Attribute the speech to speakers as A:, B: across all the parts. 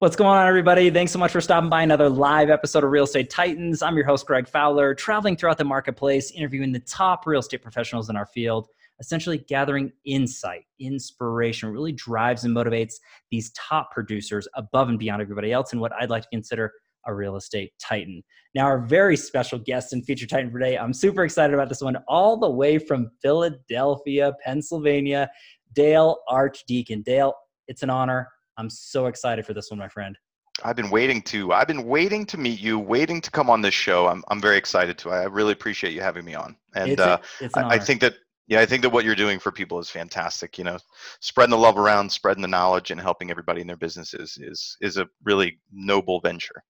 A: What's going on, everybody? Thanks so much for stopping by another live episode of Real Estate Titans. I'm your host, Greg Fowler, traveling throughout the marketplace, interviewing the top real estate professionals in our field, essentially gathering insight, inspiration, really drives and motivates these top producers above and beyond everybody else in what I'd like to consider a real estate titan. Now, our very special guest and feature titan for today, I'm super excited about this one, all the way from Philadelphia, Pennsylvania, Dale Archdeacon. Dale, it's an honor. I'm so excited for this one, my friend.
B: I've been waiting to. I've been waiting to meet you, waiting to come on this show. I'm I'm very excited to. I really appreciate you having me on, and
A: it's a, it's
B: uh, I, I think that yeah, I think that what you're doing for people is fantastic. You know, spreading the love around, spreading the knowledge, and helping everybody in their businesses is is a really noble venture.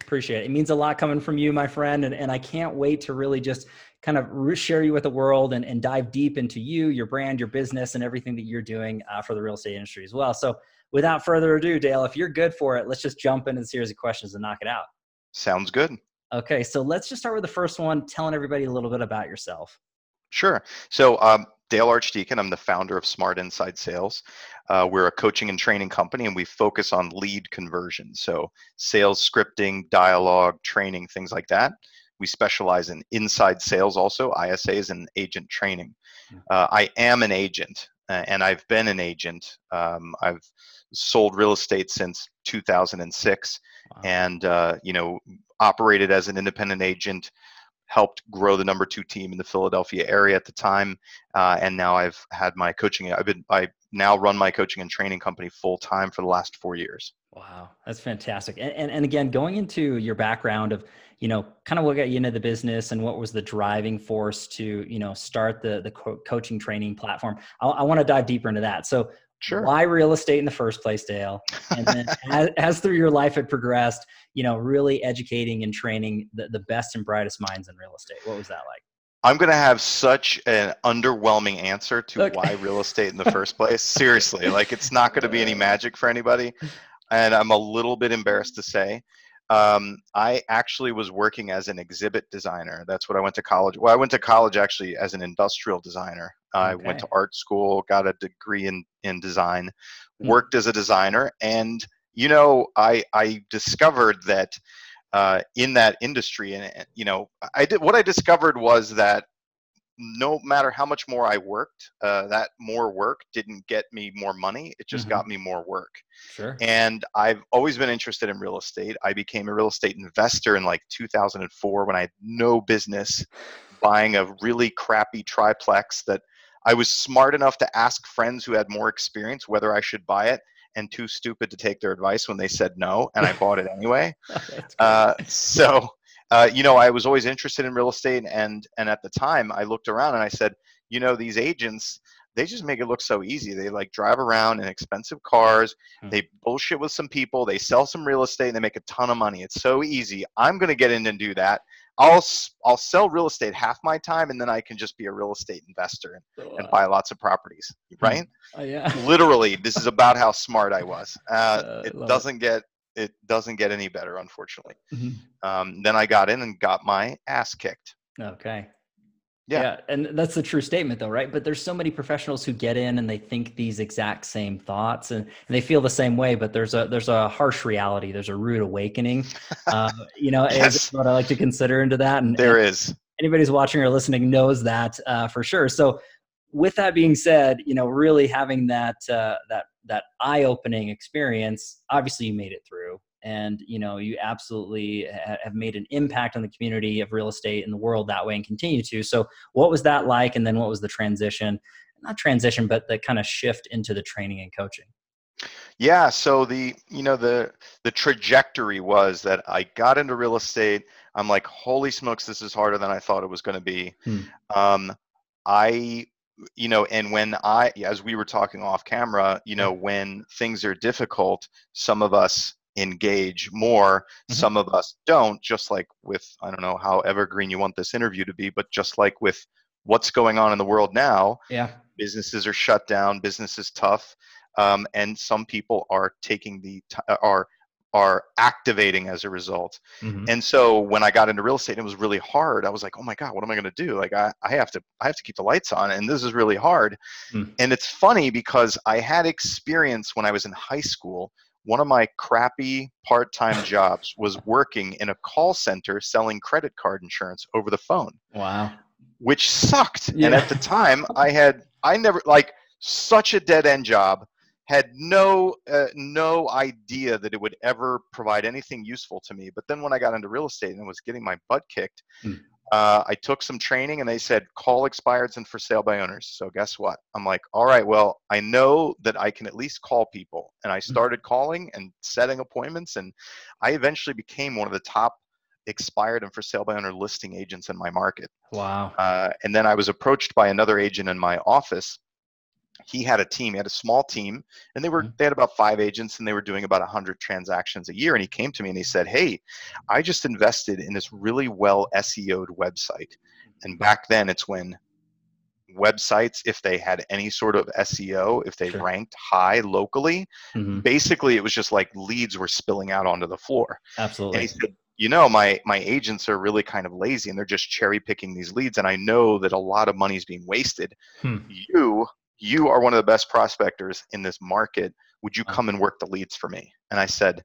A: Appreciate it. It means a lot coming from you, my friend, and and I can't wait to really just kind of share you with the world and, and dive deep into you, your brand, your business, and everything that you're doing uh, for the real estate industry as well. So without further ado, Dale, if you're good for it, let's just jump into the series of questions and knock it out.
B: Sounds good.
A: Okay, so let's just start with the first one, telling everybody a little bit about yourself.
B: Sure. So, um, Dale Archdeacon, I'm the founder of Smart Inside Sales. Uh, we're a coaching and training company, and we focus on lead conversion. So, sales scripting, dialogue, training, things like that. We specialize in inside sales also, ISAs, and agent training. Hmm. Uh, I am an agent, and I've been an agent. Um, I've sold real estate since 2006 wow. and uh, you know operated as an independent agent helped grow the number two team in the philadelphia area at the time uh, and now i've had my coaching i've been i now run my coaching and training company full time for the last four years
A: wow that's fantastic and, and, and again going into your background of you know kind of what got you into the business and what was the driving force to you know start the the co- coaching training platform i, I want to dive deeper into that so
B: Sure.
A: Why real estate in the first place, Dale? And then as, as, through your life had progressed, you know, really educating and training the, the best and brightest minds in real estate. What was that like?
B: I'm going to have such an underwhelming answer to okay. why real estate in the first place. Seriously, like it's not going to be any magic for anybody. And I'm a little bit embarrassed to say. Um, I actually was working as an exhibit designer. That's what I went to college. Well, I went to college actually as an industrial designer. I okay. went to art school, got a degree in in design, mm. worked as a designer, and you know, I I discovered that uh, in that industry, and you know, I did what I discovered was that no matter how much more I worked, uh, that more work didn't get me more money. It just mm-hmm. got me more work.
A: Sure.
B: And I've always been interested in real estate. I became a real estate investor in like 2004 when I had no business buying a really crappy triplex that I was smart enough to ask friends who had more experience whether I should buy it and too stupid to take their advice when they said no, and I bought it anyway. uh, so, uh, you know, I was always interested in real estate, and and at the time, I looked around and I said, you know, these agents, they just make it look so easy. They like drive around in expensive cars, hmm. they bullshit with some people, they sell some real estate, and they make a ton of money. It's so easy. I'm going to get in and do that. I'll I'll sell real estate half my time, and then I can just be a real estate investor and, oh, and buy lots of properties. Hmm. Right?
A: Uh, yeah.
B: Literally, this is about how smart I was. Uh, uh, it doesn't it. get it doesn't get any better, unfortunately. Mm-hmm. Um, then I got in and got my ass kicked.
A: Okay.
B: Yeah. yeah.
A: And that's the true statement though, right? But there's so many professionals who get in and they think these exact same thoughts and, and they feel the same way, but there's a there's a harsh reality. There's a rude awakening. Uh, you know, yes. is what I like to consider into that. And
B: there
A: and
B: is.
A: Anybody's watching or listening knows that uh, for sure. So with that being said, you know, really having that uh, that that eye-opening experience, obviously you made it through. And you know you absolutely have made an impact on the community of real estate in the world that way and continue to. So what was that like? And then what was the transition? Not transition but the kind of shift into the training and coaching.
B: Yeah so the you know the the trajectory was that i got into real estate. I'm like holy smokes this is harder than i thought it was going to be. Hmm. um, i you know and when i as we were talking off camera you know when things are difficult some of us engage more. Mm-hmm. Some of us don't, just like with, I don't know how evergreen you want this interview to be, but just like with what's going on in the world now,
A: yeah.
B: businesses are shut down, business is tough. Um, and some people are taking the, t- uh, are are activating as a result.
A: Mhm.
B: And so when I got into real estate, and it was really hard. I was like, oh my God, what am I going to do? Like I, I have to, I have to keep the lights on and this is really hard.
A: Mm.
B: And it's funny because I had experience when I was in high school. One of my crappy part-time jobs was working in a call center selling credit card insurance over the phone
A: Wow.
B: which sucked.
A: Yeah.
B: And at the time, I had I never like such a dead end job. Had no uh, no idea that it would ever provide anything useful to me. But then when I got into real estate and was getting my butt kicked,
A: Hmm.
B: uh, I took some training and they said call expireds and for sale by owners. So guess what? I'm like, all right, well, I know that I can at least call people, and I started calling and setting appointments, and I eventually became one of the top expired and for sale by owner listing agents in my market.
A: Wow.
B: Uh, and then I was approached by another agent in my office. He had a team. He had a small team, and they were
A: Mhm.
B: they had about five agents, and they were doing about hundred transactions a year. And he came to me and he said, "Hey, I just invested in this really well SEO'd website." And back then, it's when websites, if they had any sort of SEO, if they
A: Sure.
B: ranked high locally,
A: Mhm.
B: basically it was just like leads were spilling out onto the floor. And
A: Absolutely.
B: he said, you know, my my agents are really kind of lazy and they're just cherry picking these leads, and I know that a lot of money is being wasted.
A: Hmm.
B: You you are one of the best prospectors in this market. Would you come and work the leads for me? And I said,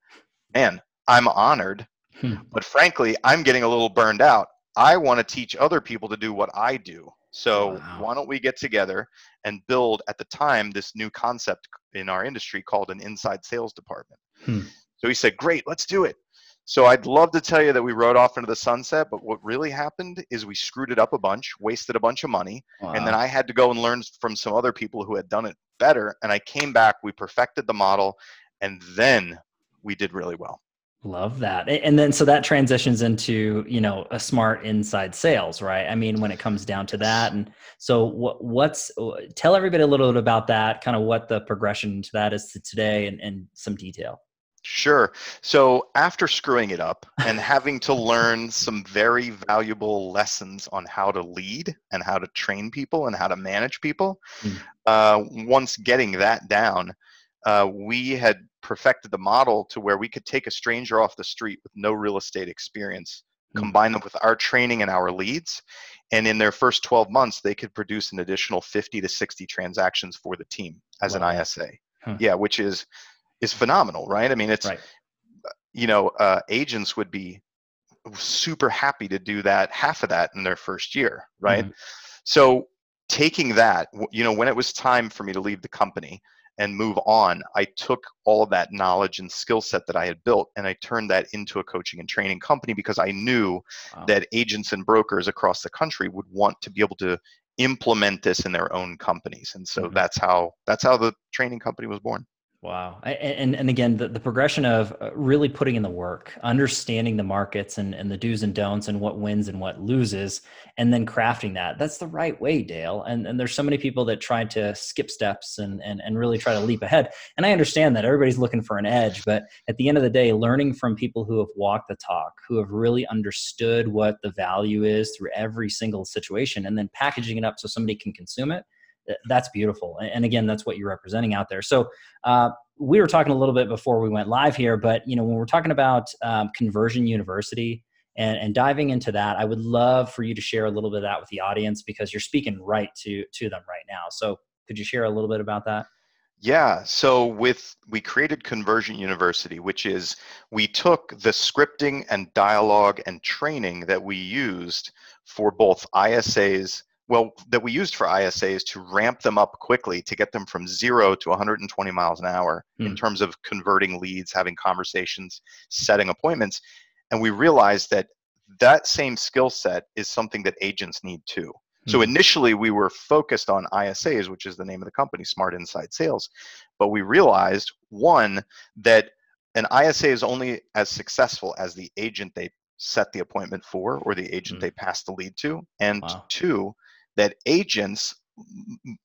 B: man, I'm honored,
A: Hmm.
B: but frankly, I'm getting a little burned out. I want to teach other people to do what I do. So
A: Wow.
B: why don't we get together and build at the time this new concept in our industry called an inside sales department.
A: Hmm.
B: So he said, Great, let's do it. So I'd love to tell you that we rode off into the sunset, but what really happened is we screwed it up a bunch, wasted a bunch of money, and then I had to go and learn from some other people who had done it better. And I came back, we perfected the model, and then we did really well.
A: Love that. And then so that transitions into, you know, a smart inside sales, right? I mean, when it comes down to that. And so what what's uh, tell everybody a little bit about that, kind of what the progression to that is to today and, and some detail.
B: Sure. So after screwing it up and having to learn some very valuable lessons on how to lead and how to train people and how to manage people,
A: Mm.
B: uh, once getting that down, uh, we had perfected the model to where we could take a stranger off the street with no real estate experience,
A: Mm.
B: combine them with our training and our leads, and in their first 12 months, they could produce an additional 50 to 60 transactions for the team as an ISA.
A: Huh.
B: Yeah, which is is phenomenal, right? I mean, it's
A: Right.
B: you know, uh, agents would be super happy to do that, half of that in their first year, right?
A: Mhm.
B: So taking that, you know, when it was time for me to leave the company and move on, I took all of that knowledge and skill set that I had built and I turned that into a coaching and training company because I knew
A: Wow.
B: that agents and brokers across the country would want to be able to implement this in their own companies. And so
A: Mhm.
B: that's how that's how the training company was born.
A: Wow. And, and again, the, the progression of uh, really putting in the work, understanding the markets and, and the do's and don'ts and what wins and what loses, and then crafting that. That's the right way, Dale. And, and there's so many people that try to skip steps and, and, and really try to leap ahead. And I understand that everybody's looking for an edge, but at the end of the day, learning from people who have walked the talk, who have really understood what the value is through every single situation, and then packaging it up so somebody can consume it. Th- That's beautiful. And and again, that's what you're representing out there. So, uh, we were talking a little bit before we went live here, but you know, when we're talking about um, Conversion University and, and diving into that, I would love for you to share a little bit of that with the audience because you're speaking right to to them right now. So, could you share a little bit about that?
B: Yeah, so with we created Conversion University, which is we took the scripting and dialogue and training that we used for both ISAs, well, that we used for ISAs to ramp them up quickly to get them from zero to 120 miles an hour
A: Hmm.
B: in terms of converting leads, having conversations, setting appointments. And we realized that that same skill set is something that agents need too. So
A: Hmm.
B: initially we were focused on ISAs, which is the name of the company, Smart Inside Sales. But we realized one that an ISA is only as successful as the agent they set the appointment for or the agent
A: Mm.
B: they pass the lead to. And
A: Wow.
B: two, that agents,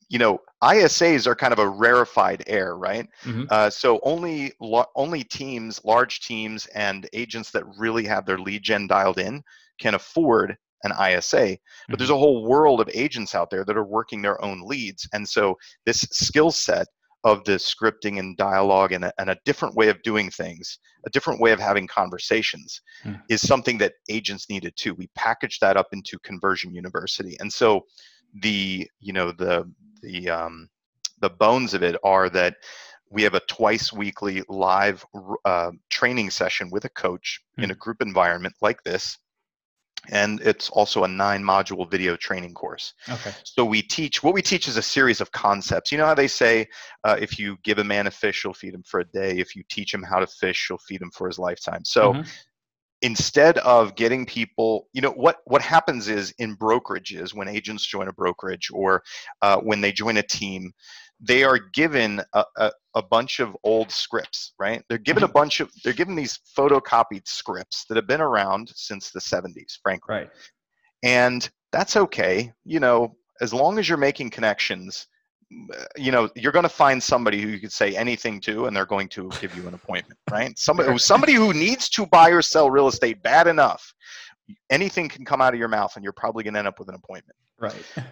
B: you know, ISAs are kind of a rarefied air, right?
A: Mhm.
B: Uh, so only only teams, large teams, and agents that really have their lead gen dialed in can afford an ISA. But there's a whole world of agents out there that are working their own leads, and so this skill set of the scripting and dialogue and a, and a different way of doing things, a different way of having conversations,
A: Hmm.
B: is something that agents needed too. We packaged that up into Conversion University, and so the you know the the um, the bones of it are that we have a twice weekly live uh, training session with a coach in a group environment like this and it's also a nine module video training course
A: Okay.
B: so we teach what we teach is a series of concepts you know how they say uh, if you give a man a fish you'll feed him for a day if you teach him how to fish you'll feed him for his lifetime so
A: Mhm.
B: instead of getting people you know what what happens is in brokerages when agents join a brokerage or uh, when they join a team they are given a, a, a bunch of old scripts right? They're given a bunch of they're given these photocopied scripts that have been around since the 70s frankly.
A: Right.
B: and that's okay you know as long as you're making connections uh, you know you're going to find somebody who you could say anything to and they're going to give you an appointment right? Somebody somebody who needs to buy or sell real estate bad enough anything can come out of your mouth and you're probably going to end up with an appointment.
A: Right.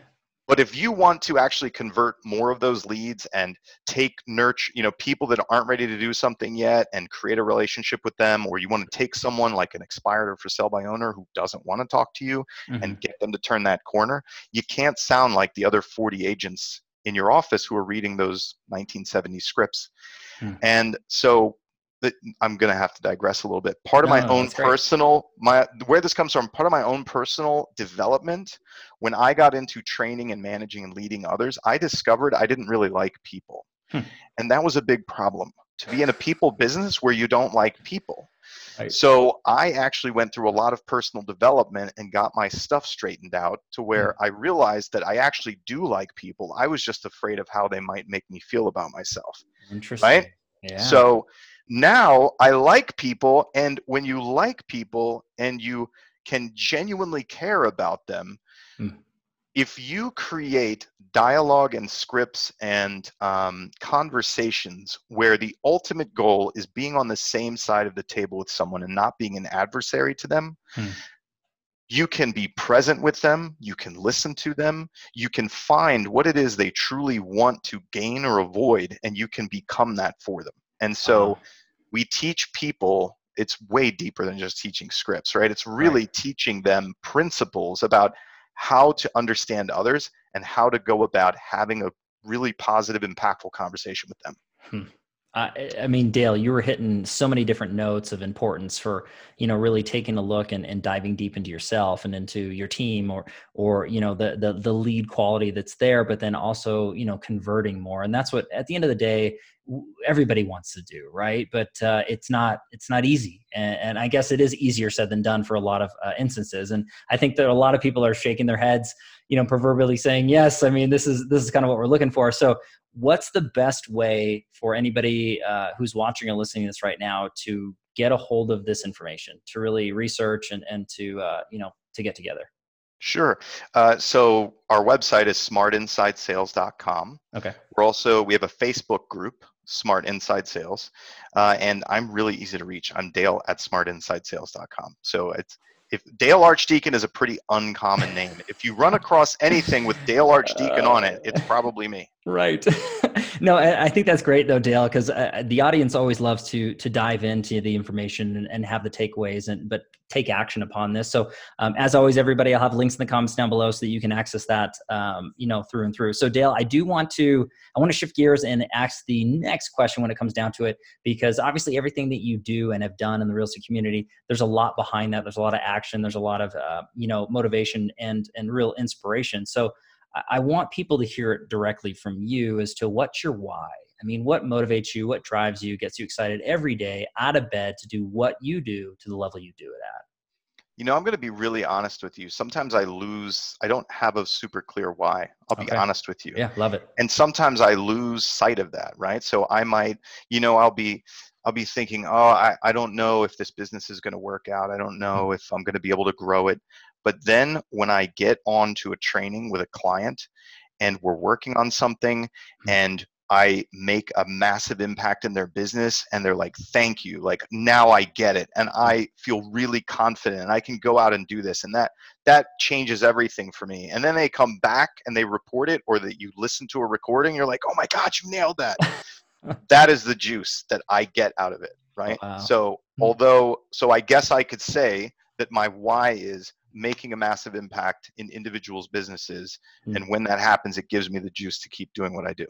B: but if you want to actually convert more of those leads and take nurture, you know, people that aren't ready to do something yet and create a relationship with them, or you want to take someone like an expired or for sale by owner who doesn't want to talk to you
A: Mhm.
B: and get them to turn that corner, you can't sound like the other 40 agents in your office who are reading those 1970 scripts.
A: Hmm.
B: And so the, I'm going to have to digress a little bit. Part of
A: No,
B: my own personal, my where this comes from, part of my own personal development. When I got into training and managing and leading others, I discovered I didn't really like people,
A: Hmm.
B: and that was a big problem. To be in a people business where you don't like people.
A: Right.
B: So I actually went through a lot of personal development and got my stuff straightened out to where
A: Hmm.
B: I realized that I actually do like people. I was just afraid of how they might make me feel about myself.
A: Interesting. Right? Yeah.
B: So now I like people, and when you like people and you can genuinely care about them,
A: Hmm.
B: if you create dialogue and scripts and um, conversations where the ultimate goal is being on the same side of the table with someone and not being an adversary to them.
A: Hmm.
B: You can be present with them, you can listen to them, you can find what it is they truly want to gain or avoid, and you can become that for them. And so
A: Wow.
B: we teach people it's way deeper than just teaching scripts right? It's really teaching them principles about how to understand others and how to go about having a really positive impactful conversation with them hmm.
A: I, I mean, Dale, you were hitting so many different notes of importance for you know really taking a look and, and diving deep into yourself and into your team or or you know the, the the lead quality that's there, but then also you know converting more, and that's what at the end of the day everybody wants to do, right? But uh, it's not it's not easy, and, and I guess it is easier said than done for a lot of uh, instances. And I think that a lot of people are shaking their heads, you know, proverbially saying, "Yes, I mean this is this is kind of what we're looking for." So what's the best way for anybody uh, who's watching or listening to this right now to get a hold of this information to really research and, and to uh, you know to get together?
B: Sure. Uh, so our website is smartinsidesales.com
A: okay.
B: We're also we have a facebook group smart inside sales uh, and i'm really easy to reach. I'm dale at smartinsidesales.com so it's if Dale Archdeacon is a pretty uncommon name. If you run across anything with Dale Archdeacon on it, it's probably me.
A: Right. No I, think that's great though dale because uh, the audience always loves to to dive into the information and, and have the takeaways and but take action upon this. So um, as always everybody i'll have links in the comments down below so that you can access that um, you know through and through. So dale i do want to i want to shift gears and ask the next question when it comes down to it because obviously everything that you do and have done in the real estate community there's a lot behind that. There's a lot of action. There's a lot of uh, you know motivation and and real inspiration. So I- want people to hear it directly from you as to what's your why. I mean, what motivates you, what drives you, gets you excited every day out of bed to do what you do to the level you do it at.
B: You know, I'm going to be really honest with you. Sometimes I lose, I don't have a super clear why. I'll be honest with you.
A: Yeah, love it.
B: And sometimes I lose sight of that, right? So I might, you know, I'll be, I'll be thinking, oh, I, I don't know if this business is going to work out. I don't mm-hmm. know if I'm going to be able to grow it. But then when I get on to a training with a client and we're working on something and I make a massive impact in their business and they're like, thank you. Like now I get it. And I feel really confident and I can go out and do this. And that that changes everything for me. And then they come back and they report it or that you listen to a recording, you're like, oh my God, you nailed that. that is the juice that I get out of it. Right. Wow. So hmm. although so I guess I could say that my why is making a massive impact in individuals' businesses. Mm. And when that happens, it gives me the juice to keep doing what I do.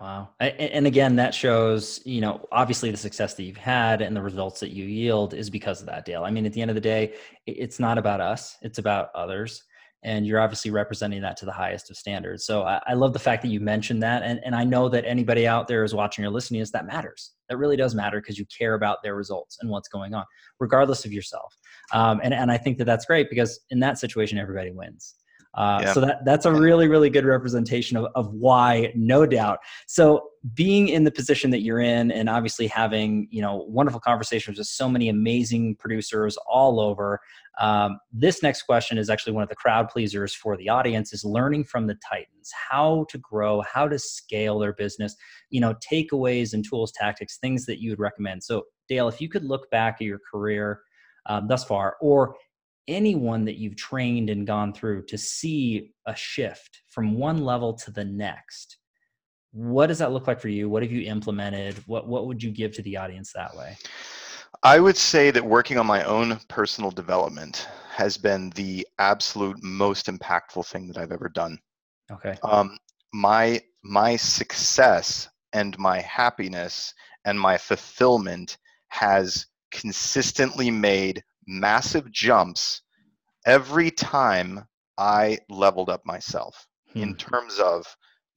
A: Wow. And again, that shows, you know, obviously the success that you've had and the results that you yield is because of that, Dale. I mean, at the end of the day, it's not about us, it's about others. And you're obviously representing that to the highest of standards. So I, I love the fact that you mentioned that. And, and I know that anybody out there is watching or listening is that matters. That really does matter because you care about their results and what's going on, regardless of yourself. Um, and, and I think that that's great because in that situation, everybody wins. Uh, yeah. So that that's a really really good representation of, of why, no doubt. So being in the position that you're in, and obviously having you know wonderful conversations with so many amazing producers all over. Um, this next question is actually one of the crowd pleasers for the audience: is learning from the titans how to grow, how to scale their business. You know, takeaways and tools, tactics, things that you would recommend. So Dale, if you could look back at your career um, thus far, or anyone that you've trained and gone through to see a shift from one level to the next what does that look like for you? What have you implemented? What what would you give to the audience that way?
B: I would say that working on my own personal development has been the absolute most impactful thing that i've ever done.
A: Okay.
B: Um, my my success and my happiness and my fulfillment has consistently made massive jumps every time I leveled up myself hmm. in terms of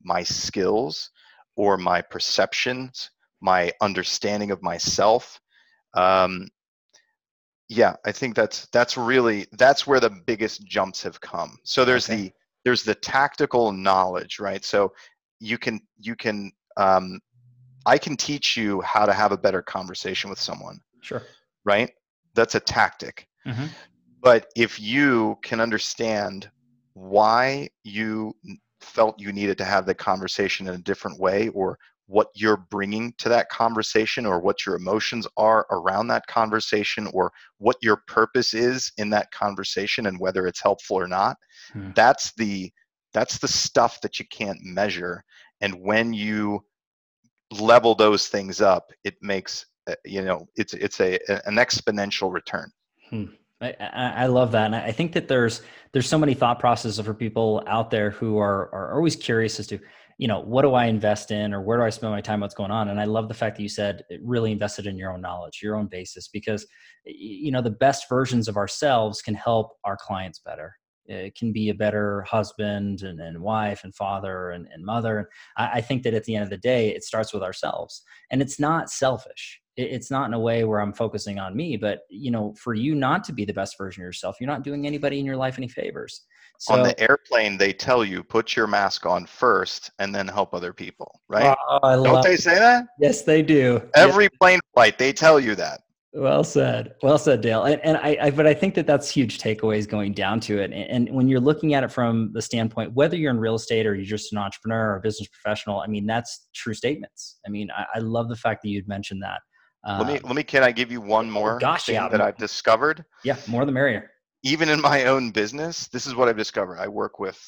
B: my skills or my perceptions, my understanding of myself. Um, yeah, I think that's that's really that's where the biggest jumps have come. So there's okay. the there's the tactical knowledge, right? So you can you can um, I can teach you how to have a better conversation with someone.
A: Sure.
B: Right that's a tactic. Mm-hmm. But if you can understand why you felt you needed to have the conversation in a different way or what you're bringing to that conversation or what your emotions are around that conversation or what your purpose is in that conversation and whether it's helpful or not hmm. that's the that's the stuff that you can't measure and when you level those things up it makes you know it's it's a an exponential return
A: hmm. I, I love that and i think that there's there's so many thought processes for people out there who are are always curious as to you know what do i invest in or where do i spend my time what's going on and i love the fact that you said really invested in your own knowledge your own basis because you know the best versions of ourselves can help our clients better it can be a better husband and, and wife and father and, and mother. I, I think that at the end of the day, it starts with ourselves. And it's not selfish. It, it's not in a way where I'm focusing on me, but you know, for you not to be the best version of yourself, you're not doing anybody in your life any favors.
B: So, on the airplane, they tell you put your mask on first and then help other people, right?
A: Oh,
B: Don't they say that?
A: Yes, they do.
B: Every yes. plane flight, they tell you that.
A: Well said. Well said, Dale. And, and I, I, but I think that that's huge takeaways going down to it. And, and, when you're looking at it from the standpoint, whether you're in real estate or you're just an entrepreneur or a business professional, I mean, that's true statements. I mean, I, I love the fact that you'd mentioned that.
B: Uh, let me, let me, can I give you one more
A: gosh,
B: thing
A: yeah,
B: that I've discovered?
A: Yeah, more the merrier.
B: Even in my own business, this is what I've discovered. I work with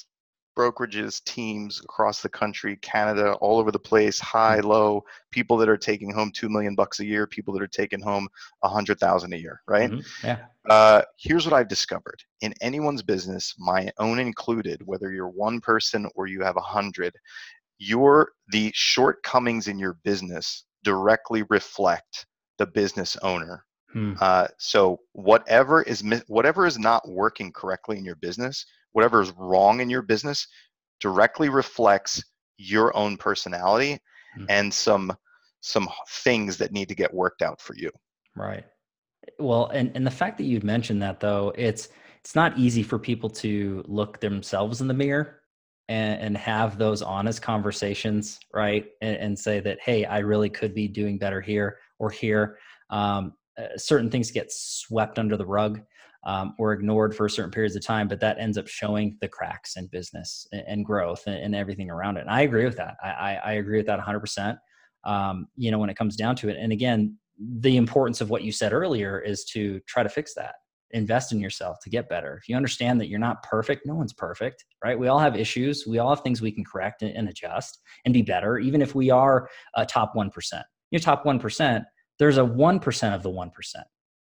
B: brokerages, teams across the country, Canada, all over the place, high, mm. low, people that are taking home two million bucks a year, people that are taking home a hundred thousand a year, right?
A: Mm-hmm. Yeah.
B: Uh, here's what I've discovered in anyone's business, my own included, whether you're one person or you have a hundred, your the shortcomings in your business directly reflect the business owner. Hmm. Uh, so whatever is whatever is not working correctly in your business whatever is wrong in your business directly reflects your own personality mm-hmm. and some some things that need to get worked out for you
A: right well and and the fact that you'd mentioned that though it's it's not easy for people to look themselves in the mirror and, and have those honest conversations right and, and, say that hey i really could be doing better here or here um, uh, certain things get swept under the rug um, or ignored for certain periods of time, but that ends up showing the cracks in business and, and growth and, and, everything around it. And I agree with that. I, I, I agree with that 100%. Um, you know, when it comes down to it. And again, the importance of what you said earlier is to try to fix that invest in yourself to get better. If you understand that you're not perfect no one's perfect right? We all have issues. We all have things we can correct and, adjust and be better even if we are a top 1% you're top 1% there's a 1% of the 1%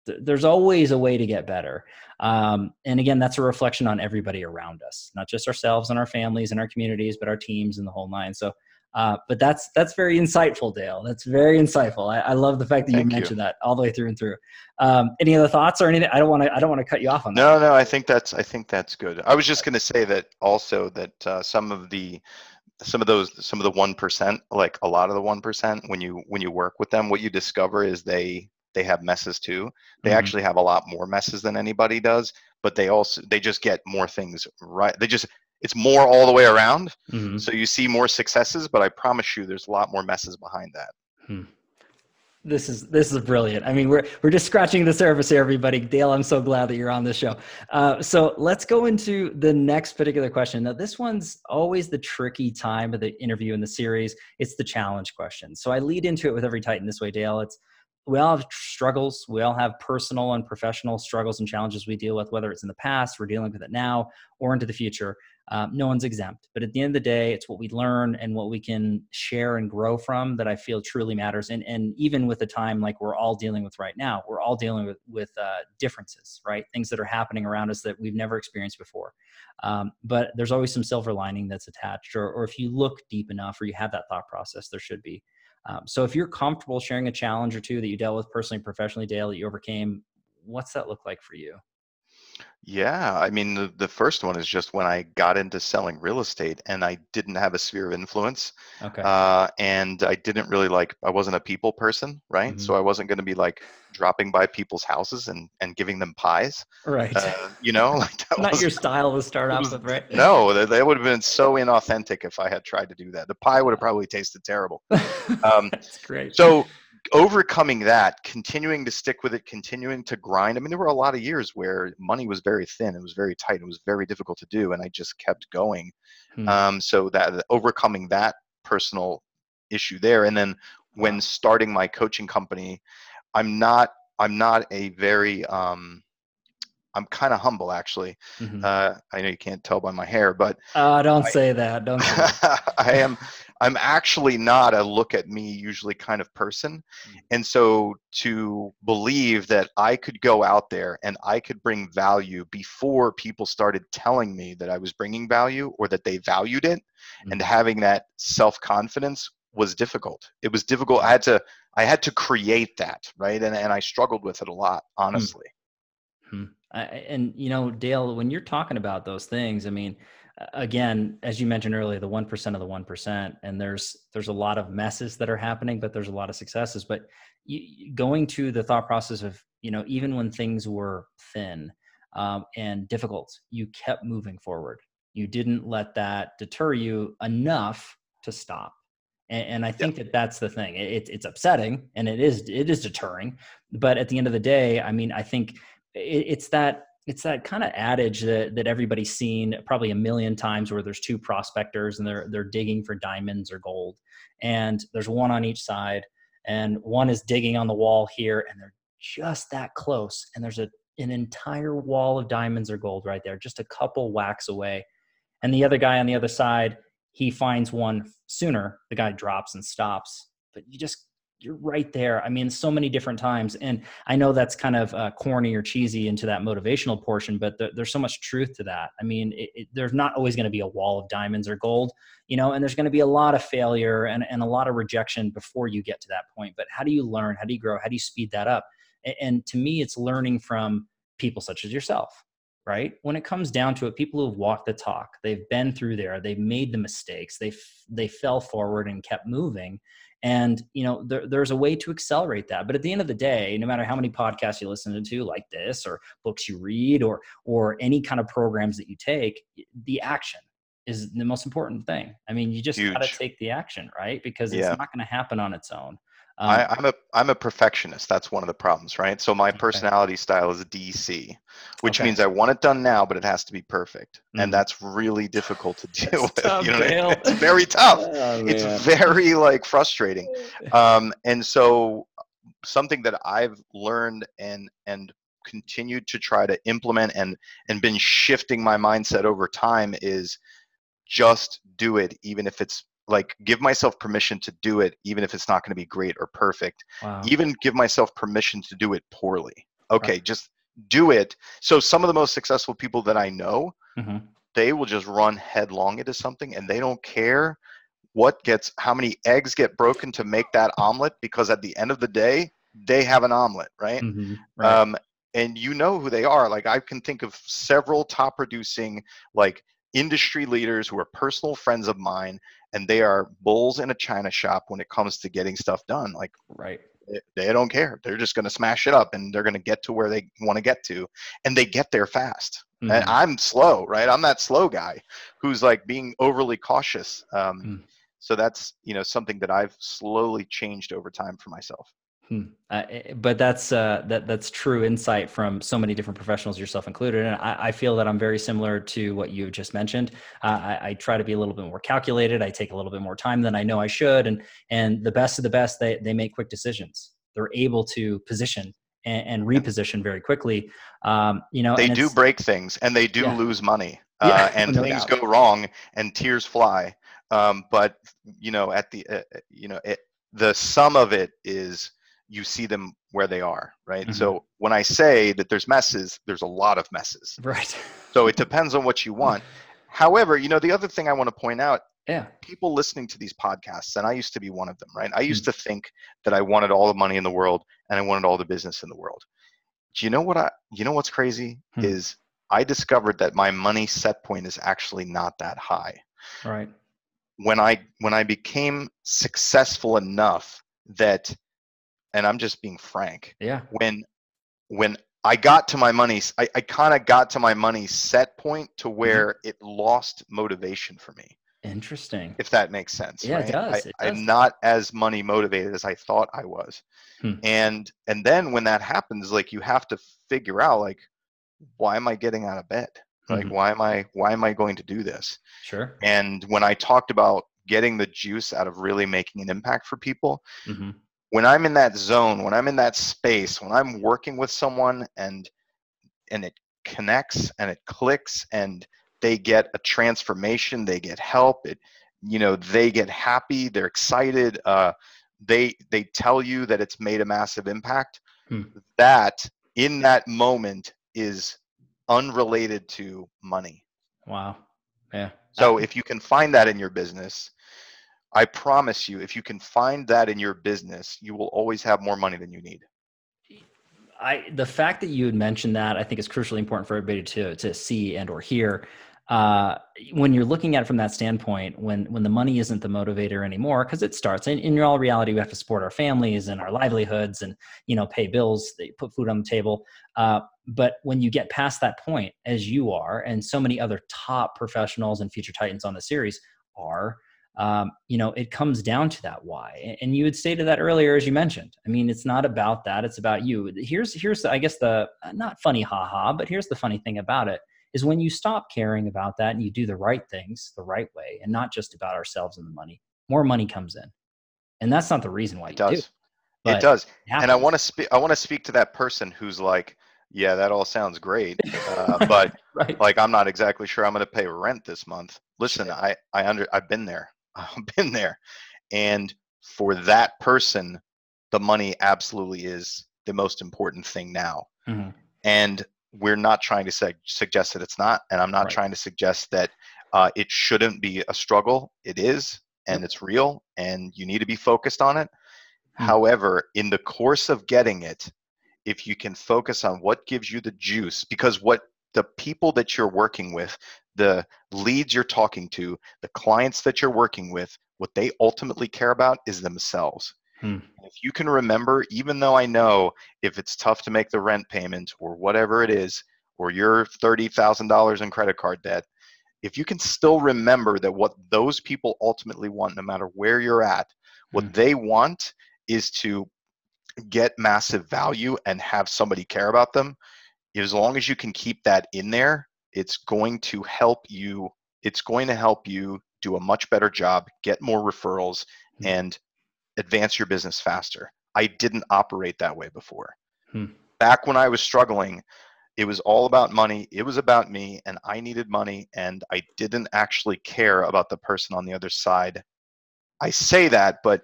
A: there's always a way to get better. Um, and again that's a reflection on everybody around us not just ourselves and our families and our communities but our teams and the whole nine. So uh, but that's that's very insightful, Dale. That's very insightful. I, I love the fact that Thank you mentioned you. that all the way through and through. Um, any other thoughts or anything? I don't want to. I don't want to cut you off on
B: no, that. No, no. I think that's. I think that's good. I was just going to say that also that uh, some of the some of those some of the one percent, like a lot of the one percent, when you when you work with them, what you discover is they they have messes too. They mm-hmm. actually have a lot more messes than anybody does, but they also they just get more things right. They just it's more all the way around. Mm-hmm. So you see more successes, but I promise you, there's a lot more messes behind that. Hmm.
A: This is this is brilliant. I mean, we're we're just scratching the surface here, everybody. Dale, I'm so glad that you're on this show. Uh, so let's go into the next particular question. Now, this one's always the tricky time of the interview in the series. It's the challenge question. So I lead into it with every Titan this way, Dale. It's we all have struggles. We all have personal and professional struggles and challenges we deal with, whether it's in the past, we're dealing with it now, or into the future. Um, no one's exempt. But at the end of the day, it's what we learn and what we can share and grow from that I feel truly matters. And, and even with the time like we're all dealing with right now, we're all dealing with, with uh, differences, right? Things that are happening around us that we've never experienced before. Um, but there's always some silver lining that's attached, or, or if you look deep enough or you have that thought process, there should be. Um, so if you're comfortable sharing a challenge or two that you dealt with personally, professionally, Dale, that you overcame, what's that look like for you?
B: Yeah, I mean, the, the first one is just when I got into selling real estate and I didn't have a sphere of influence. Okay. Uh, and I didn't really like, I wasn't a people person, right? Mm-hmm. So I wasn't going to be like dropping by people's houses and, and giving them pies.
A: Right.
B: Uh, you know, like
A: that not your style to start off with, right?
B: No, that, that would have been so inauthentic if I had tried to do that. The pie would have probably tasted terrible.
A: Um, That's great.
B: So overcoming that, continuing to stick with it, continuing to grind. I mean, there were a lot of years where money was very thin, it was very tight, it was very difficult to do, and I just kept going. Hmm. Um, so that overcoming that personal issue there, and then when starting my coaching company, I'm not I'm not a very um, I'm kind of humble actually. Mm-hmm. Uh, I know you can't tell by my hair, but
A: uh, don't I, say that. Don't. Say
B: that. I am. I'm actually not a look at me usually kind of person, mm-hmm. and so to believe that I could go out there and I could bring value before people started telling me that I was bringing value or that they valued it, mm-hmm. and having that self confidence was difficult. It was difficult. I had to. I had to create that right, and and I struggled with it a lot, mm. honestly.
A: Mm-hmm and you know, Dale, when you're talking about those things, I mean, again, as you mentioned earlier, the one percent of the one percent, and there's there's a lot of messes that are happening, but there's a lot of successes. But you, going to the thought process of you know, even when things were thin um, and difficult, you kept moving forward. You didn't let that deter you enough to stop. And, and I think yep. that that's the thing. It, it's upsetting and it is it is deterring, but at the end of the day, I mean, I think it, it's that it's that kind of adage that, that everybody's seen probably a million times where there's two prospectors and they're they're digging for diamonds or gold and there's one on each side and one is digging on the wall here and they're just that close and there's a an entire wall of diamonds or gold right there just a couple whacks away and the other guy on the other side he finds one sooner the guy drops and stops but you just you're right there. I mean, so many different times. And I know that's kind of uh, corny or cheesy into that motivational portion, but th- there's so much truth to that. I mean, it, it, there's not always going to be a wall of diamonds or gold, you know, and there's going to be a lot of failure and, and a lot of rejection before you get to that point. But how do you learn? How do you grow? How do you speed that up? and, and to me, it's learning from people such as yourself right when it comes down to it people who've walked the talk they've been through there they've made the mistakes they they fell forward and kept moving and you know there, there's a way to accelerate that. But at the end of the day no matter how many podcasts you listen to like this or books you read or or any kind of programs that you take the action is the most important thing. I mean you just got to take the action right? Because it's yeah. not going to happen on its own Um,
B: I, I'm a I'm a perfectionist. That's one of the problems, right? So my
A: Okay.
B: personality style is DC, which
A: Okay.
B: means I want it done now, but it has to be perfect,
A: Mhm.
B: and that's really difficult to deal with.
A: tough,
B: you know, I mean?
A: Dale.
B: it's very tough.
A: Oh,
B: It's very like frustrating. Um, and so something that I've learned and and continued to try to implement and and been shifting my mindset over time is just do it even if it's like give myself permission to do it even if it's not going to be great or perfect
A: wow.
B: even give myself permission to do it poorly okay
A: Right.
B: just do it so some of the most successful people that i know
A: Mhm.
B: they will just run headlong into something and they don't care what gets how many eggs get broken to make that omelet because at the end of the day they have an omelet right
A: Mhm. Right.
B: um, and you know who they are. Like I can think of several top producing like industry leaders who are personal friends of mine, and they are bulls in a china shop when it comes to getting stuff done. Like
A: right.
B: they- don't care. They're just going to smash it up, and they're going to get to where they want to get to, and they get there fast. And
A: Mhm.
B: I'm slow, right? I'm that slow guy who's like being overly cautious. Um,
A: Mm.
B: So that's you know something that I've slowly changed over time for myself.
A: Hmm. Uh, eh, but that's uh, that that's true insight from so many different professionals, yourself included. And I, I feel that I'm very similar to what you just mentioned. Uh, I, I try to be a little bit more calculated. I take a little bit more time than I know I should. And and the best of the best, they they make quick decisions. They're able to position and, and reposition very quickly. Um, you know,
B: they do break things and they do
A: Yeah.
B: lose money
A: Yeah,
B: uh, and
A: no
B: things
A: doubt.
B: go wrong and tears fly um, but you know at the uh, you know it, the sum of it is you see them where they are right
A: Mhm.
B: so when i say that there's messes there's a lot of messes
A: right.
B: so it depends on what you want however you know the other thing i want to point out
A: Yeah.
B: people listening to these podcasts, and I used to be one of them, right? I used to think that I wanted all the money in the world and I wanted all the business in the world. Do you know what I you know what's crazy
A: Hmm.
B: is I discovered that my money set point is actually not that high.
A: Right.
B: When I when I became successful enough that and I'm just being frank,
A: Yeah.
B: when when I got to my money, I, I kind of got to my money set point to
A: Mm-hmm.
B: where it lost motivation for me
A: Interesting.
B: if that makes sense.
A: Yeah, it
B: right?
A: does,
B: I,
A: it does.
B: I'm not as money motivated as I thought I was.
A: Hmm.
B: And and then when that happens, like you have to figure out like why am I getting out of bed? Like
A: Mhm.
B: why am I why am I going to do this?
A: Sure.
B: And when I talked about getting the juice out of really making an impact for people,
A: hmm
B: when I'm in that zone, when I'm in that space, when I'm working with someone and and it connects and it clicks and they get a transformation, they get help, it you know, they get happy, they're excited, uh they they tell you that it's made a massive impact.
A: Hmm.
B: That in that moment is unrelated to money.
A: Wow. Yeah.
B: So if you can find that in your business, I promise you, if you can find that in your business, you will always have more money than you need.
A: I the fact that you had mentioned that I think is crucially important for everybody to to see and or hear. Uh, when you're looking at it from that standpoint, when when the money isn't the motivator anymore, because it starts in, in all reality, we have to support our families and our livelihoods, and you know pay bills, they put food on the table. Uh, but when you get past that point, as you are, and so many other top professionals and future titans on the series are, um, you know, it comes down to that why. And- you had stated that earlier, as you mentioned. I mean, it's not about that; it's about you. Here's here's I guess the uh, not funny haha, but here's the funny thing about it is when you stop caring about that and you do the right things the right way, and not just about ourselves and the money. More money comes in, and that's not the reason why
B: It
A: do.
B: does.
A: but
B: It does.
A: it
B: And I want to speak I want to speak to that person who's like, yeah, that all sounds great, uh, but
A: right.
B: like I'm not exactly sure I'm going to pay rent this month. Listen. I I under I've been there. I've been there. And for that person, the money absolutely is the most important thing now.
A: Mhm.
B: And we're not trying to sug- suggest that it's not, and I'm not
A: Right.
B: trying to suggest that uh, it shouldn't be a struggle. It is, and it's real, and you need to be focused on it.
A: Hmm.
B: However, in the course of getting it, if you can focus on what gives you the juice, because what the people that you're working with, the leads you're talking to, the clients that you're working with, what they ultimately care about is themselves.
A: Hmm.
B: If you can remember, even though I know if it's tough to make the rent payment or whatever it is, or you're $30,000 in credit card debt, if you can still remember that what those people ultimately want, no matter where you're at, what
A: Hmm.
B: they want is to get massive value and have somebody care about them as long as you can keep that in there it's going to help you it's going to help you do a much better job get more referrals
A: Hmm.
B: and advance your business faster i didn't operate that way before
A: Hmm.
B: back when i was struggling it was all about money it was about me and i needed money and i didn't actually care about the person on the other side i say that but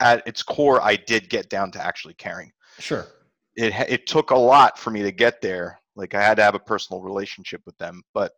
B: at its core i did get down to actually caring
A: Sure.
B: it it took a lot for me to get there. Like I had to have a personal relationship with them, but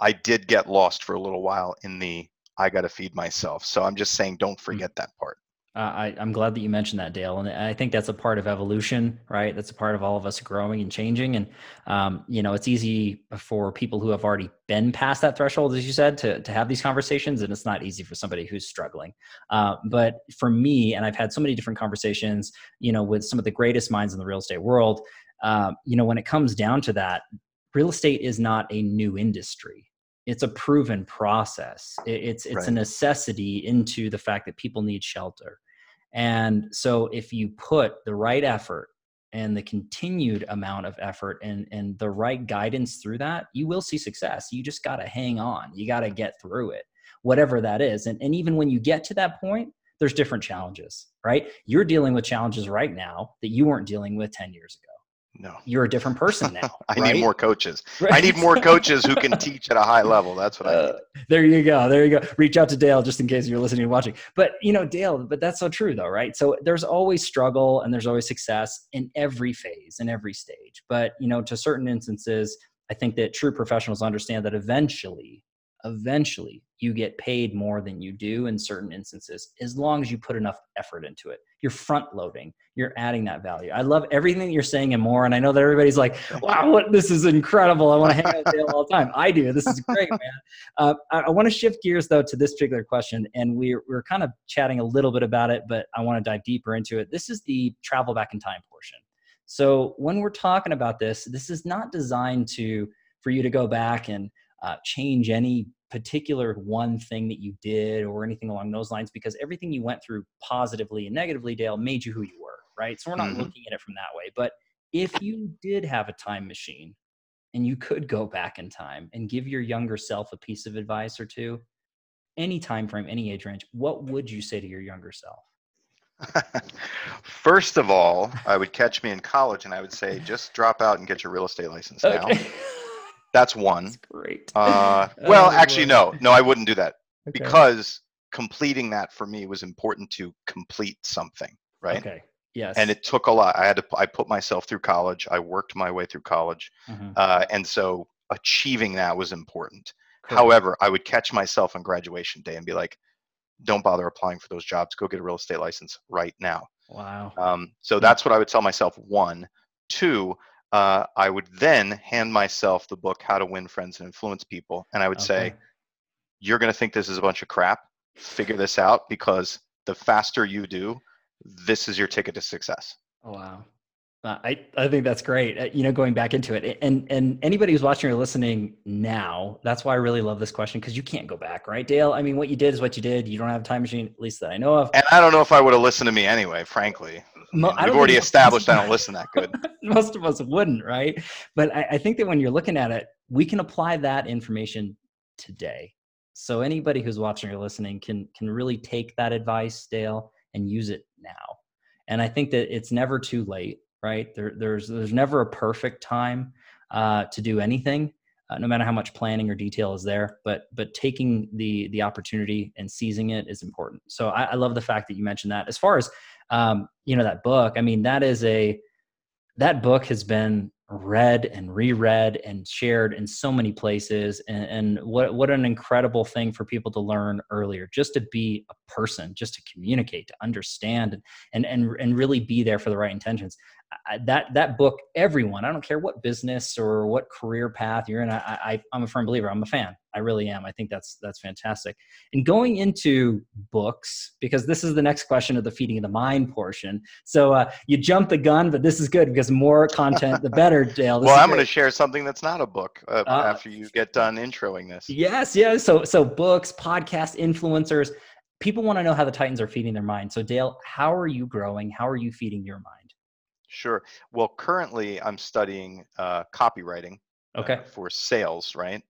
B: I did get lost for a little while in the I got to feed myself. So I'm just saying don't forget that part.
A: Uh, I, I'm glad that you mentioned that, Dale, and I think that's a part of evolution, right? That's a part of all of us growing and changing. And um, you know, it's easy for people who have already been past that threshold, as you said, to to have these conversations, and it's not easy for somebody who's struggling. Uh, but for me, and I've had so many different conversations, you know, with some of the greatest minds in the real estate world. Um, you know, when it comes down to that, real estate is not a new industry. It's a proven process. It- it's it's a necessity into the fact that people need shelter. And so if you put the right effort and the continued amount of effort and and the right guidance through that you will see success. You just got to hang on. You got to get through it whatever that is. And, and even when you get to that point there's different challenges right? You're dealing with challenges right now that you weren't dealing with 10 years ago
B: No,
A: you're a different person now
B: I
A: right?
B: need more coaches. I need more coaches who can teach at a high level. That's what I need.
A: Uh, there you go. There you go. Reach out to Dale just in case you're listening and watching. But you know, Dale, but that's so true though, right? So there's always struggle and there's always success in every phase, in every stage. But you know, to certain instances, I think that true professionals understand that eventually, eventually you get paid more than you do in certain instances, as long as you put enough effort into it. You're front loading, you're adding that value. I love everything you're saying and more. And I know that everybody's like, wow, what, this is incredible. I want to hang out with you all the time. I do. This is great, man. Uh, I, I want to shift gears though to this particular question, and we're we're kind of chatting a little bit about it, but I want to dive deeper into it. This is the travel back in time portion. So when we're talking about this, this is not designed to for you to go back and uh, change any particular one thing that you did or anything along those lines, because everything you went through positively and negatively, Dale, made you who you were, right? So we're not
B: Mhm.
A: looking at it from that way. But if you did have a time machine and you could go back in time and give your younger self a piece of advice or two any time frame any age range what would you say to your younger self
B: First of all, I would catch me in college and I would say, just drop out and get your real estate license now. That's one.
A: that's great
B: Uh, well,
A: Oh,
B: actually, no, no, I wouldn't do that
A: Okay.
B: because completing that for me was important to complete something, right?
A: okay yes
B: And it took a lot. I had to. I put myself through college. I worked my way through college,
A: Mhm.
B: uh, and so achieving that was important.
A: Correct.
B: However, I would catch myself on graduation day and be like, "Don't bother applying for those jobs. Go get a real estate license right now."
A: wow
B: Um, so that's what I would tell myself. One, two. Uh, I would then hand myself the book How to Win Friends and Influence People, and I would say, "You're going to think this is a bunch of crap. Figure this out because the faster you do, this is your ticket to success."
A: Oh, wow. Uh, I, I think that's great. Uh, you know, going back into it, and and anybody who's watching or listening now, that's why I really love this question because you can't go back, right, Dale? I mean, what you did is what you did. You don't have a time machine, at least that I know of.
B: And I don't know if I would have listened to me anyway. Frankly,
A: Mo-
B: we've already
A: think most of us-
B: established I don't listen that good.
A: most of us wouldn't, right? But I, I think that when you're looking at it, we can apply that information today. So anybody who's watching or listening can can really take that advice, Dale, and use it now. And I think that it's never too late, right? There, there's there's never a perfect time uh, to do anything, uh, no matter how much planning or detail is there. But but taking the the opportunity and seizing it is important. So I, I love the fact that you mentioned that. As far as um, you know, that book. I mean, that is a that book has been read and reread and shared in so many places and, and what what an incredible thing for people to learn earlier just to be a person just to communicate to understand and and and, and really be there for the right intentions I, that that book everyone i don't care what business or what career path you're in I, I i'm a firm believer i'm a fan i really am i think that's that's fantastic and going into books because this is the next question of the feeding of the mind portion so uh, you jump the gun but this is good because more content the better dale
B: well, I'm going to share something that's not a book uh,
A: Uh,
B: after you get done introing this.
A: Yes, yes. So so books, podcast influencers, people want to know how the Titans are feeding their mind. So, Dale, how are you growing? How are you feeding your mind?
B: Sure. Well, currently I'm studying uh, copywriting
A: Okay.
B: uh, for sales, right?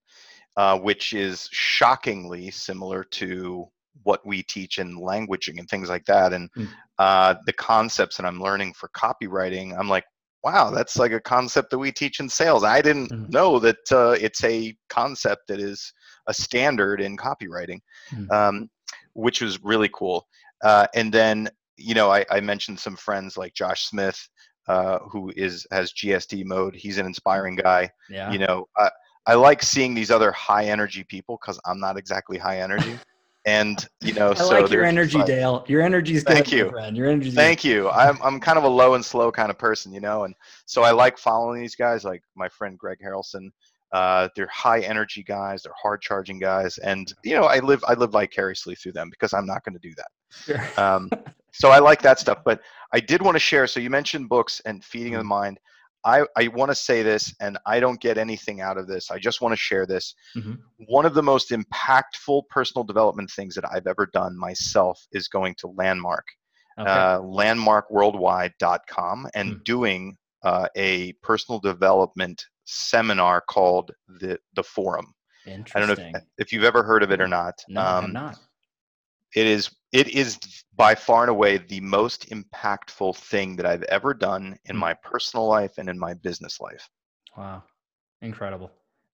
B: Uh, which is shockingly similar to what we teach in languaging and things like that. And
A: Mm.
B: uh, the concepts that I'm learning for copywriting, I'm like, wow, that's like a concept that we teach in sales. I didn't
A: Mhm.
B: know that uh, it's a concept that is a standard in copywriting,
A: Mm.
B: um, which was really cool. Uh, and then, you know, I, I mentioned some friends like Josh Smith, uh, who is has GSD mode. He's an inspiring guy
A: Yeah.
B: you know I, I like seeing these other high energy people because i'm not exactly high energy and you know
A: I
B: so
A: like your energy,
B: like-
A: Dale. Your energy's good,
B: Thank you.
A: friend. Your energy's
B: thank you I'm, I'm kind of a low and slow kind of person you know and so i like following these guys like my friend greg harrelson uh, they're high energy guys they're hard charging guys and you know i live i live vicariously through them because i'm not going to do that
A: good.
B: um, so I like that stuff. But I did want to share. So you mentioned books and feeding of
A: Mm-hmm.
B: the mind. I, I want to say this, and I don't get anything out of this. I just want to share this.
A: Mhm.
B: One of the most impactful personal development things that I've ever done myself is going to Landmark,
A: Okay.
B: uh, landmarkworldwide.com, and
A: Mm.
B: doing uh, a personal development seminar called the the Forum. Interesting. I don't know if, if you've ever heard of it or not.
A: no,
B: Um,
A: not.
B: it is it is by far and away the most impactful thing that I've ever done in
A: Mm.
B: my personal life and in my business life.
A: Wow, incredible.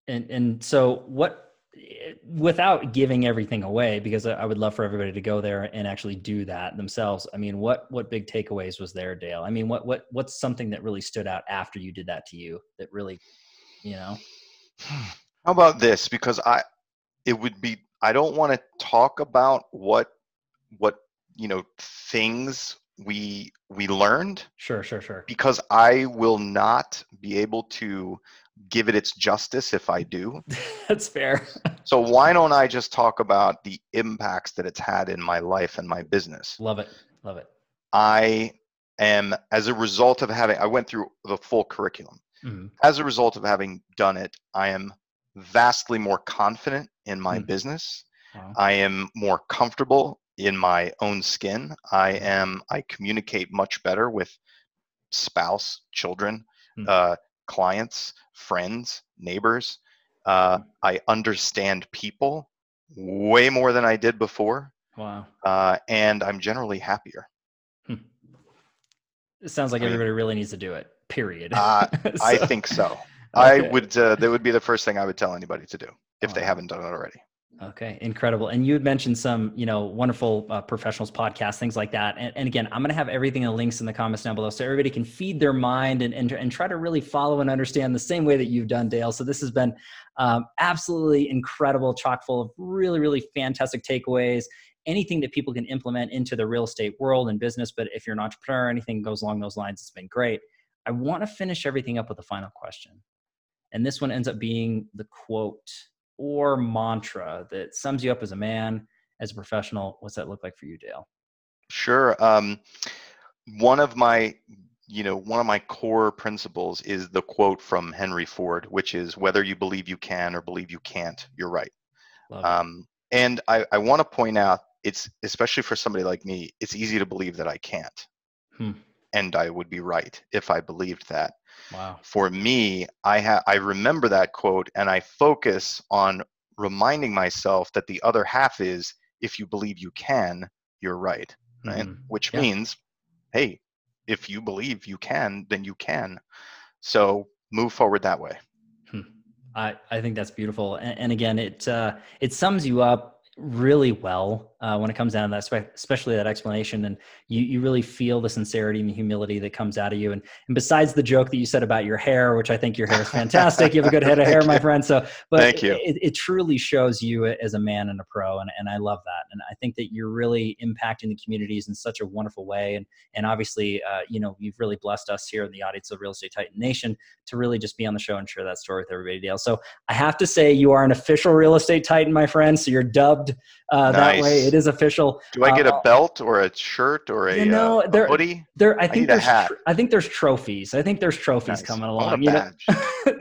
A: And and so what? eh, Without giving everything away, because I I would love for everybody to go there and actually do that themselves. I mean, what what big takeaways was there, Dale? I mean, what what what's something that really stood out after you did that to you that really, you know?
B: How about this? Because I it would be I don't want to talk about what what you know things we we learned
A: Sure, sure, sure.
B: because I will not be able to give it its justice if I do.
A: That's fair.
B: So why don't I just talk about the impacts that it's had in my life and my business?
A: love it, love it.
B: I am, as a result of having, I went through the full curriculum.
A: Mhm.
B: As a result of having done it, I am vastly more confident in my
A: Mhm.
B: business.
A: Wow.
B: I am more comfortable in my own skin. I
A: Mhm.
B: am, I communicate much better with spouse, children,
A: Mhm.
B: uh, clients, friends, neighbors. Uh,
A: Mhm.
B: I understand people way more than I did before.
A: Wow.
B: Uh, and I'm generally happier.
A: It sounds like
B: I mean-
A: everybody really needs to do it. Period.
B: Uh, I think so. I would. Uh, that would be the first thing I would tell anybody to do if they haven't done it already.
A: Okay, incredible. And you had mentioned some, you know, wonderful uh, professionals podcasts, things like that. And, and again, I'm going to have everything in the links in the comments down below, so everybody can feed their mind and, and and try to really follow and understand the same way that you've done, Dale. So this has been um, absolutely incredible, chock full of really, really fantastic takeaways. Anything that people can implement into the real estate world and business. But if you're an entrepreneur, anything goes along those lines, it's been great. I want to finish everything up with a final question. And this one ends up being the quote or mantra that sums you up as a man, as a professional. What's that look like for you, Dale?
B: Sure. Um, one of my, you know, one of my core principles is the quote from Henry Ford, which is whether you believe you can or believe you can't, you're right. Um, and I, I want to point out, it's especially for somebody like me, it's easy to believe that I can't.
A: Hmm.
B: And I would be right if I believed that.
A: Wow.
B: For me, I ha- I remember that quote and I focus on reminding myself that the other half is if you believe you can, you're right. Right.
A: Mhm.
B: Which
A: Yeah.
B: means, hey, if you believe you can, then you can. So move forward that way.
A: I, I think that's beautiful. And, and again, it uh, it sums you up really well uh, when it comes down to that, especially that explanation. And you, you really feel the sincerity and the humility that comes out of you. And, and besides the joke that you said about your hair, which I think your hair is fantastic, you have a good head of hair,
B: Thank
A: my friend. So, but
B: Thank you.
A: It, it truly shows you as a man and a pro. And, and I love that. And I think that you're really impacting the communities in such a wonderful way. And, and obviously, uh, you know, you've really blessed us here in the audience of Real Estate Titan Nation to really just be on the show and share that story with everybody, Dale. So I have to say, you are an official real estate titan, my friend. So you're dubbed uh, that way. It is official.
B: Do I get a
A: Uh,
B: belt or a shirt or a,
A: You know,
B: uh, a
A: there-
B: hoodie?
A: There, I think
B: a
A: there's, tr- I think there's trophies. I think there's trophies
B: Nice.
A: coming
B: I
A: along.
B: a
A: you know?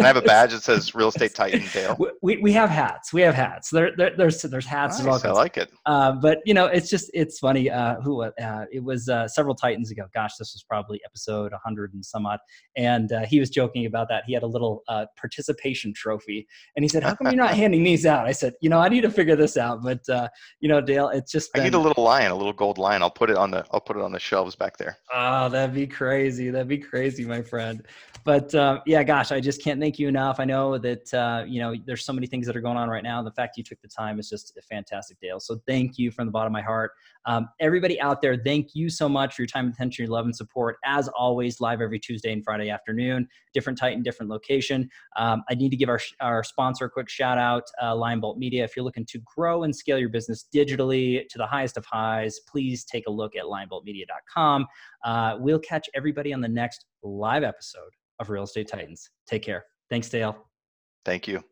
B: I have a badge that says Real Estate Titan Dale?
A: We- we, have hats. We have hats. There, there there's there's hats.
B: Nice, I like it.
A: Uh, but you know, it's just it's funny. Uh, who uh, it was uh, several Titans ago. Gosh, this was probably episode 100 and some odd. And uh, he was joking about that. He had a little uh, participation trophy, and he said, "How come you're not handing these out?" I said, "You know, I need to figure this out." But uh, you know, Dale, it's just
B: I need a little lion, a little gold lion. I'll put it on the I'll put it on the shelves back there.
A: Oh, that'd be crazy. That'd be crazy, my friend. But um, yeah, gosh, I just can't thank you enough. I know that uh, you know there's so many things that are going on right now. The fact you took the time is just fantastic, Dale. So thank you from the bottom of my heart. Um, everybody out there, thank you so much for your time, attention, your love, and support. As always, live every Tuesday and Friday afternoon. Different Titan, different location. Um, I need to give our our sponsor a quick shout out, uh, Lion Bolt Media. If you're looking to grow and scale your business digitally to the highest of highs, please take a look at lionboltmedia.com. Uh, we'll catch everybody on the next live episode of Real Estate Titans. Take care. Thanks, Dale.
B: Thank you.